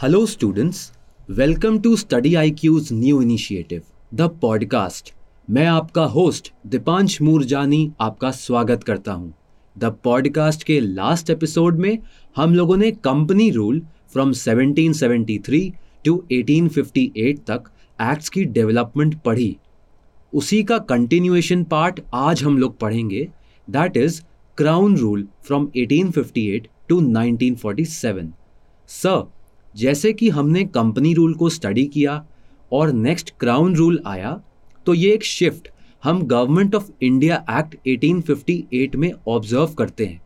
Hello, students. Welcome to Study IQ's new initiative, the podcast. मैं आपका host Deepansh Moorjani आपका स्वागत करता हूँ द पॉडकास्ट के लास्ट एपिसोड में हम लोगों ने कंपनी रूल फ्रॉम 1773 टू 1858 तक एक्ट्स की डेवलपमेंट पढ़ी उसी का कंटिन्यूएशन पार्ट आज हम लोग पढ़ेंगे that is crown rule from 1858 to 1947 sir जैसे कि हमने कंपनी रूल को स्टडी किया और नेक्स्ट क्राउन रूल आया तो ये एक शिफ्ट हम गवर्नमेंट ऑफ़ इंडिया एक्ट 1858 में ऑब्ज़र्व करते हैं।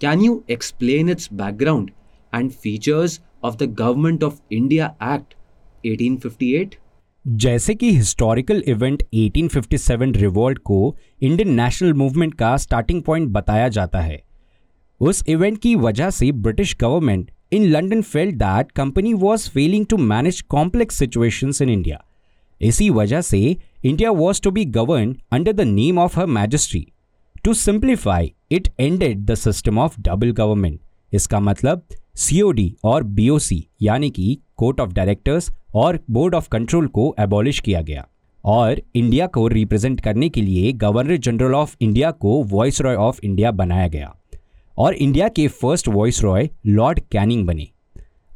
Can you explain its background and features of the government of India act 1858 जैसे कि हिस्टोरिकल इवेंट 1857 रिवॉल्ट को इंडियन नेशनल मूवमेंट का स्टार्टिंग पॉइंट बताया जाता है। उस इवेंट की वजह से British government in London felt that company was failing to manage complex situations in India इसी वजह से India was to be govern under the name of her majesty to simplify it ended the system of double government इसका मतलब COD और BOC यानी कि court of directors और board of control को एबॉलिश किया गया। और इंडिया को रिप्रेजेंट करने के लिए गवर्नर जनरल ऑफ़ इंडिया को वॉइस रॉय ऑफ़ इंडिया बनाया गया। और इंडिया के first viceroy Lord Canning बने।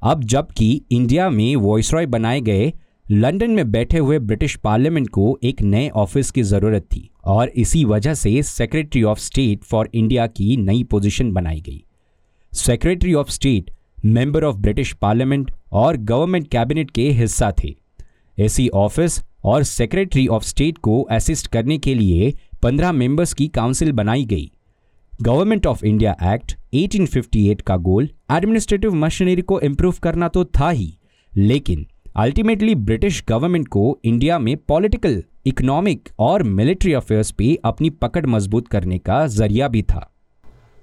अब जबकि इंडिया में वॉइस रॉय बनाए गए, लंदन में बैठे हुए ब्रिटिश पार्लियामेंट को एक नए ऑफ़िस की ज़रूरत थी और इसी वजह से secretary of state for India की नई पोजीशन बनाई गई। Secretary of state member of British parliament और गवर्नमेंट कैबिनेट के हिस्सा थे। ऐसी ऑफ़िस और सेक्रेटरी ऑफ़ स्टेट को असिस्ट करने के लिए पंद्रह मेंबर्स की काउंसिल बनाई गई। गवर्नमेंट ऑफ़ इंडिया एक्ट 1858 का गोल एडमिनिस्ट्रेटिव मशीनरी को इम्प्रूव करना तो था ही। लेकिन अल्टीमेटली ब्रिटिश गवर्नमेंट को इंडिया में पॉलिटिकल इकोनॉमिक और मिलिट्री अफेयर्स पे अपनी पकड़ मज़बूत करने का ज़रिया भी था।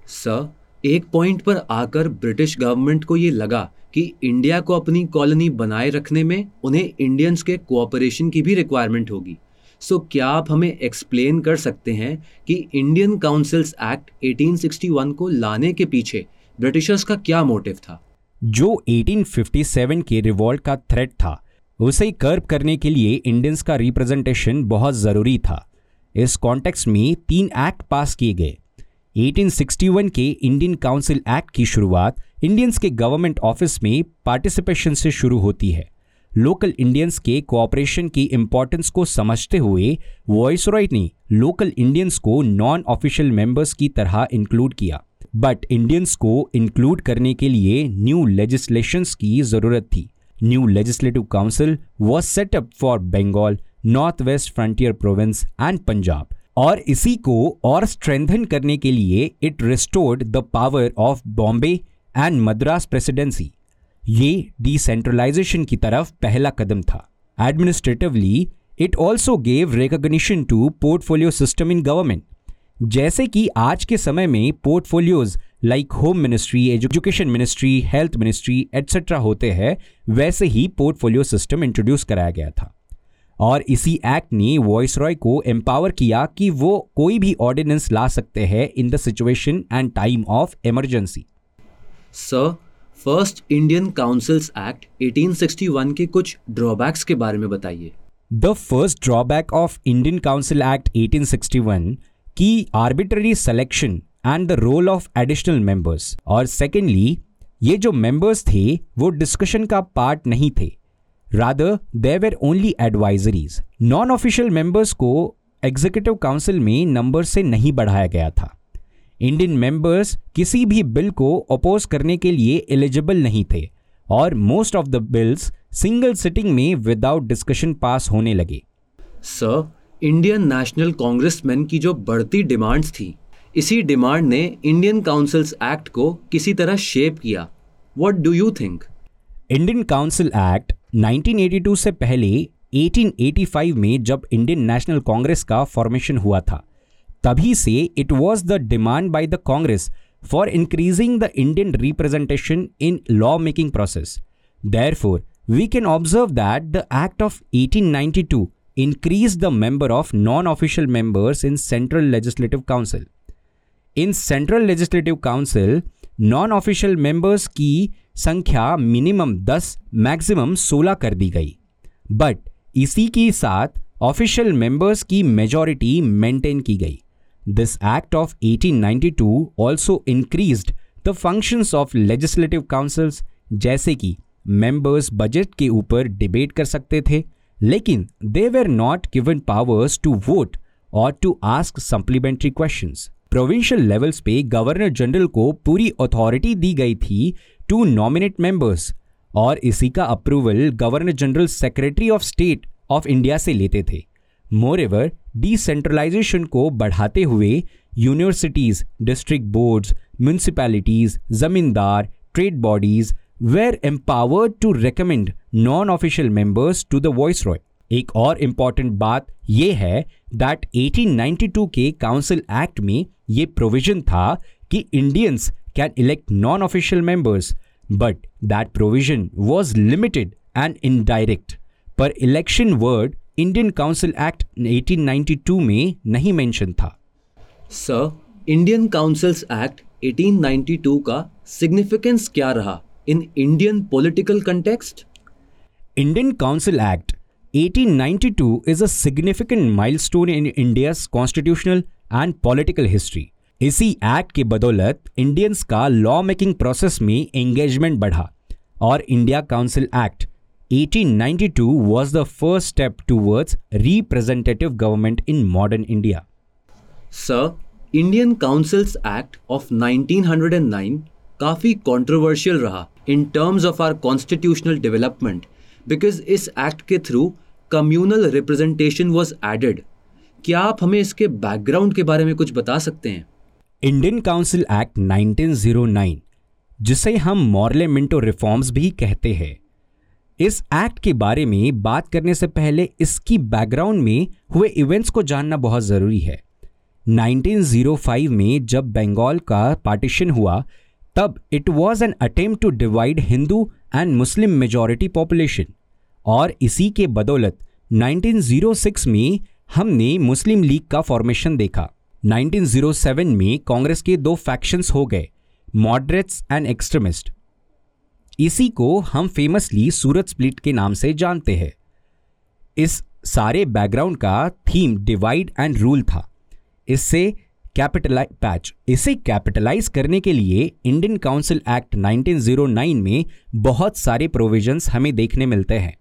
सर, एक पॉइंट पर आकर ब्रिटिश गवर्नमेंट को ये लगा कि इंडिया को अपनी कॉलोनी बनाए रखने में उन्हें इंडियंस के कोऑपरेशन की भी रिक्वायरमेंट होगी। सो so, क्या आप हमें एक्सप्लेन कर सकते हैं कि इंडियन काउंसिल्स एक्ट 1861 को लाने के पीछे ब्रिटिशर्स का क्या मोटिव था? जो 1857 के रिवॉल्ट का थ्रेट था उसे कर्व करने के लिए इंडियंस का रिप्रेजेंटेशन बहुत ज़रूरी था। इस कॉन्टेक्स्ट में तीन एक्ट पास किए गए। 1861 के इंडियन काउंसिल एक्ट की शुरुआत इंडियंस के गवर्नमेंट ऑफ़िस में पार्टिसिपेशन से शुरू होती है। लोकल इंडियंस के कोऑपरेशन की इम्पोर्टेंस को समझते हुए वॉइसरॉय ने लोकल इंडियंस को नॉन ऑफिशियल मेंबर्स की तरह इंक्लूड किया। बट इंडियंस को इंक्लूड करने के लिए न्यू लेजिस्लेशंस की ज़रूरत थी। New legislative council was set up for Bengal North West Frontier Province and Punjab और इसी को और स्ट्रेंथन करने के लिए it restored the power of Bombay and Madras presidency ये डिसेंट्रलाइजेशन की तरफ़ पहला कदम था। Administratively it also gave recognition to portfolio system in government जैसे कि आज के समय में portfolios like home ministry education ministry health ministry etcetera होते हैं, वैसे ही पोर्टफोलियो सिस्टम इंट्रोड्यूस कराया गया था। और इसी एक्ट ने वॉइस रॉय को एम्पावर किया कि वो कोई भी ऑर्डिनेंस ला सकते हैं in the situation and time of emergency sir first Indian councils act 1861 के कुछ ड्रॉबैक्स के बारे में बताइए। The first drawback of Indian council act 1861 की arbitrary selection and the role of additional members और सेकेंडली ये जो मेंबर्स थे, वो डिस्कशन का पार्ट नहीं थे। Rather there only advisories non official members को एग्जीक्यूटिव काउंसिल में नंबर से नहीं बढ़ाया गया था। इंडियन मेंबर्स किसी भी बिल को अपोज करने के लिए एलिजिबल नहीं थे और most of the bills single sitting में विदाउट डिस्कशन पास होने लगे। सर इंडियन नेशनल कांग्रेसमैन की जो बढ़ती डिमांड्स थी इसी डिमांड ने इंडियन काउंसिल्स एक्ट को किसी तरह शेप किया। What do you think Indian council act 1982 से पहले 1885 में जब इंडियन नेशनल कांग्रेस का फॉर्मेशन हुआ था तभी से it was the demand by the Congress for increasing the Indian representation in law making process therefore we can observe that the act of 1892 increase the number of non-official members in Central Legislative Council. In Central Legislative Council, non official members की संख्या minimum 10 maximum 16 कर दी गई। But इसी के साथ official members की majority maintain की गई। This act of 1892 also increased the functions of legislative councils जैसे कि मेंबर्स बजट के ऊपर डिबेट कर सकते थे, लेकिन they were not given powers to vote और to ask supplementary questions provincial levels पे गवर्नर जनरल को पूरी अथॉरिटी दी गई थी टू नॉमिनेट मेंबर्स और इसी का approval governor general secretary of state of India से लेते थे। मोर एवर डिसेंट्रलाइजेशन को बढ़ाते हुए universities district boards municipalities zamindar trade bodies were empowered to recommend non official members to the viceroy एक और इंपॉर्टेंट बात यह है दैट 1892 के काउंसिल एक्ट में ये प्रोविज़न था कि Indians can elect non official members but that provision was limited and indirect पर election word Indian council act 1892 में नहीं मेंशन था सर इंडियन काउंसिल्स एक्ट 1892 का सिग्निफिकेंस क्या रहा in Indian political context Indian council act 1892 is a significant milestone in India's constitutional and political history. इसी act के बदौलत इंडियंस का लॉ मेकिंग प्रोसेस में एंगेजमेंट बढ़ा और India council act 1892 was the first step towards representative government in modern India. Sir Indian councils act of 1909 काफ़ी controversial रहा in terms of our constitutional development because इस act के through communal representation was added क्या आप हमें इसके background के बारे में कुछ बता सकते हैं इंडियन काउंसिल एक्ट 1909 जिसे हम मॉरले मिंटो रिफॉर्म्स भी कहते हैं इस एक्ट के बारे में बात करने से पहले इसकी बैकग्राउंड में हुए इवेंट्स को जानना बहुत ज़रूरी है। 1905 में जब बंगाल का पार्टीशन हुआ, तब it was an attempt to divide Hindu and Muslim majority population और इसी के बदौलत 1906 में हमने मुस्लिम लीग का फॉर्मेशन देखा। 1907 में कांग्रेस के दो फैक्शंस हो गए मॉडरेट्स एंड एक्सट्रीमिस्ट इसी को हम फेमसली सूरत स्प्लिट के नाम से जानते हैं। इस सारे बैकग्राउंड का थीम डिवाइड एंड रूल था। इससे कैपिटलाइज पैच इसे कैपिटलाइज करने के लिए इंडियन काउंसिल एक्ट 1909 में बहुत सारे प्रोविजंस हमें देखने मिलते हैं।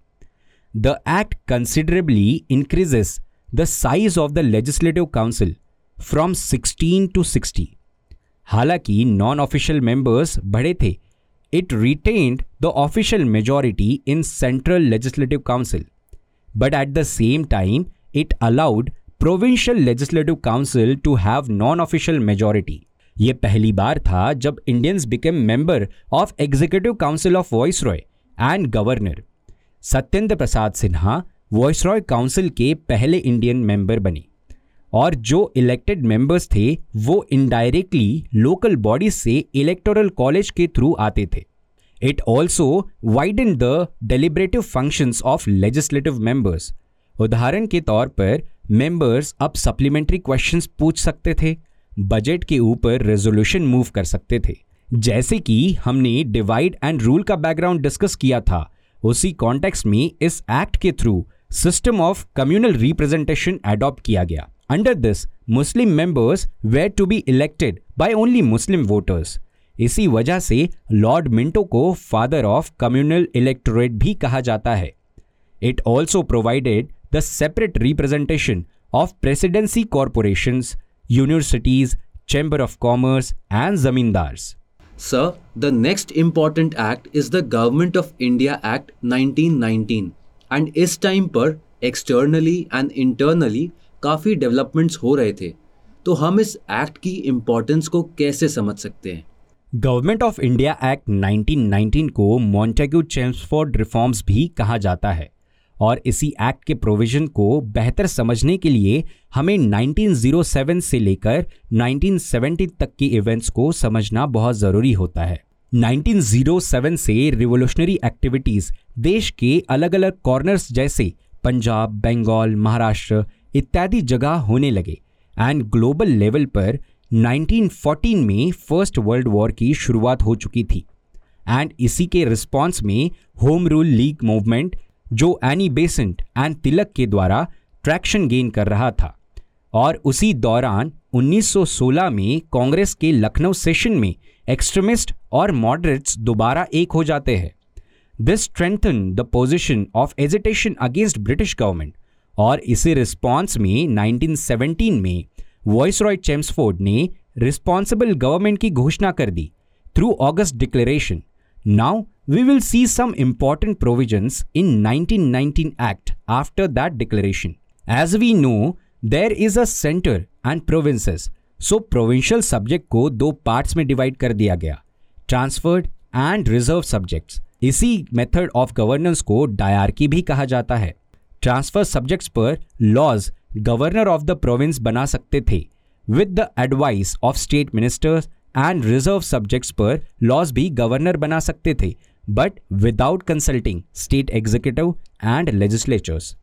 The act considerably increases the size of the legislative council from 16 to 60 हालाँकि नॉन ऑफिशियल मेंबर्स बढ़े थे it retained the official majority in central legislative council but at the same time it allowed provincial legislative council to have non official majority ये पहली बार था जब Indians became member of executive council of viceroy and governor Satyendra Prasad Sinha viceroy council के पहले Indian member बने। और जो इलेक्टेड मेंबर्स थे, वो इनडायरेक्टली लोकल बॉडीज से इलेक्टोरल कॉलेज के थ्रू आते थे। It also widen the deliberative functions of legislative members उदाहरण के तौर पर मेंबर्स अब सप्लीमेंट्री क्वेश्चंस पूछ सकते थे बजट के ऊपर रेजोल्यूशन मूव कर सकते थे। जैसे कि हमने डिवाइड एंड रूल का बैकग्राउंड डिस्कस किया था, उसी कॉन्टेक्स्ट में इस एक्ट के through system of communal representation adopt किया गया। Under this Muslim members were to be elected by only Muslim voters इसी वजह से लॉर्ड मिंटो को फादर ऑफ़ कम्युनल इलेक्टोरेट भी कहा जाता है। It also provided the separate representation of presidency corporation universities chamber of commerce and zamindars Sir, the next important act is the Government of India Act 1919 and इस time पर externally and internally काफ़ी developments हो रहे थे तो हम इस act की इम्पोर्टेंस को कैसे समझ सकते हैं? गवर्नमेंट ऑफ़ इंडिया एक्ट 1919 को मॉन्टेग्यू चेम्सफोर्ड रिफॉर्म्स भी कहा जाता है, और इसी एक्ट के प्रोविज़न को बेहतर समझने के लिए हमें 1907 से लेकर 1970 तक की इवेंट्स को समझना बहुत ज़रूरी होता है। 1907 से रिवोल्यूशनरी एक्टिविटीज़ देश के अलग अलग कॉर्नर्स जैसे पंजाब, बंगाल, महाराष्ट्र इत्यादि जगह होने लगे एंड ग्लोबल लेवल पर 1914 में फ़र्स्ट वर्ल्ड वॉर की शुरुआत हो चुकी थी एंड इसी के रिस्पॉन्स में होम रूल लीग मूवमेंट जो एनी बेसेंट एंड तिलक के द्वारा ट्रैक्शन गेन कर रहा था, और उसी दौरान 1916 में कांग्रेस के लखनऊ सेशन में एक्सट्रीमिस्ट और मॉडरेट्स दोबारा एक हो जाते हैं। This strengthen the position of agitation against British government और इसी रिस्पॉन्स में 1917 में वॉइस रॉय चेम्सफोर्ड ने रिस्पॉन्सिबल गवर्नमेंट की घोषणा कर दी through August declaration now we will see some important provision in 1919 act after that declaration as we know there is a centre and provinces so provincial subject को दो part में divide कर दिया गया. Transferred and reserve subject इसी method of governance को dyarchy भी कहा जाता है. ट्रांसफ़र सब्जेक्ट्स पर laws governor of the province बना सकते थे with the advice of state ministers and reserve subjects पर लॉज भी गवर्नर बना सकते थे but without consulting state executive and legislatures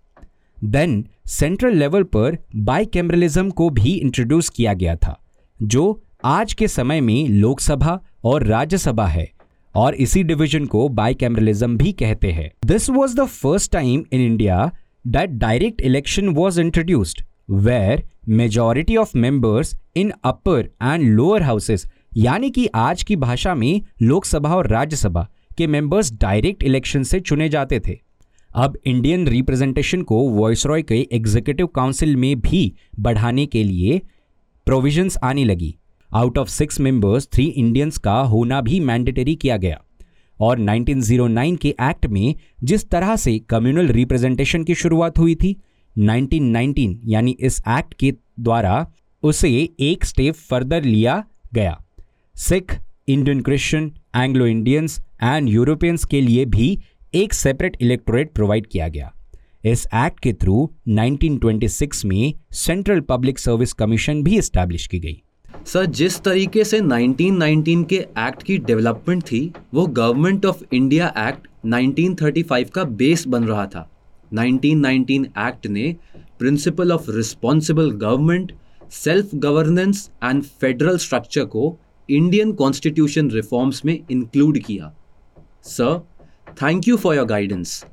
then central level पर बाई कैमरलिज्म को भी इंट्रोड्यूस किया गया था, जो आज के समय में लोकसभा और राज्यसभा है, और इसी डिवीज़न को बाई कैमरलिज्म भी कहते हैं। This was the first time in India that direct election was introduced where majority of members in upper and lower houses यानी कि आज की भाषा में लोकसभा और राज्यसभा, के मेंबर्स डायरेक्ट इलेक्शन से चुने जाते थे। अब इंडियन रिप्रेजेंटेशन को वॉइसरॉय के एग्जीक्यूटिव काउंसिल में भी बढ़ाने के लिए प्रोविजंस आने लगी। Out of six members three Indians का होना भी मैंडेटरी किया गया। और 1909 के एक्ट में जिस तरह से कम्युनल रिप्रेजेंटेशन की शुरुआत हुई थी 1919 यानी इस एक्ट के द्वारा उसे एक स्टेप फर्दर लिया गया। Sikh, Indian Christian, Anglo Indians and Europeans के लिए भी एक सेपरेट इलेक्टोरेट प्रोवाइड किया गया। इस एक्ट के थ्रू 1926 में सेंट्रल पब्लिक सर्विस कमीशन भी स्टैब्लिश की गई। सर, जिस तरीके से 1919 के एक्ट की डेवलपमेंट थी, वो गवर्नमेंट ऑफ़ इंडिया एक्ट 1935 का बेस बन रहा था। 1919 एक्ट ने principle of responsible government self governance and federal structure को इंडियन कॉन्स्टिट्यूशन रिफॉर्म्स में इंक्लूड किया। Sir, thank you for your guidance.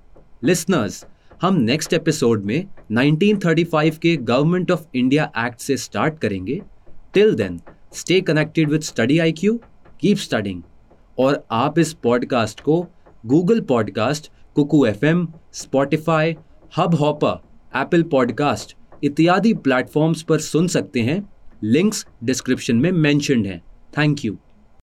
Listeners, हम नेक्स्ट एपिसोड में 1935 के गवर्नमेंट ऑफ़ इंडिया एक्ट से स्टार्ट करेंगे। Till then stay connected with study I Q keep studying और आप इस पॉडकास्ट को Google podcast Kuku F M Spotify Hubhopper Apple podcast इत्यादि प्लेटफॉर्म्स पर सुन सकते हैं। लिंक्स डिस्क्रिप्शन में मैंशनड हैं। Thank you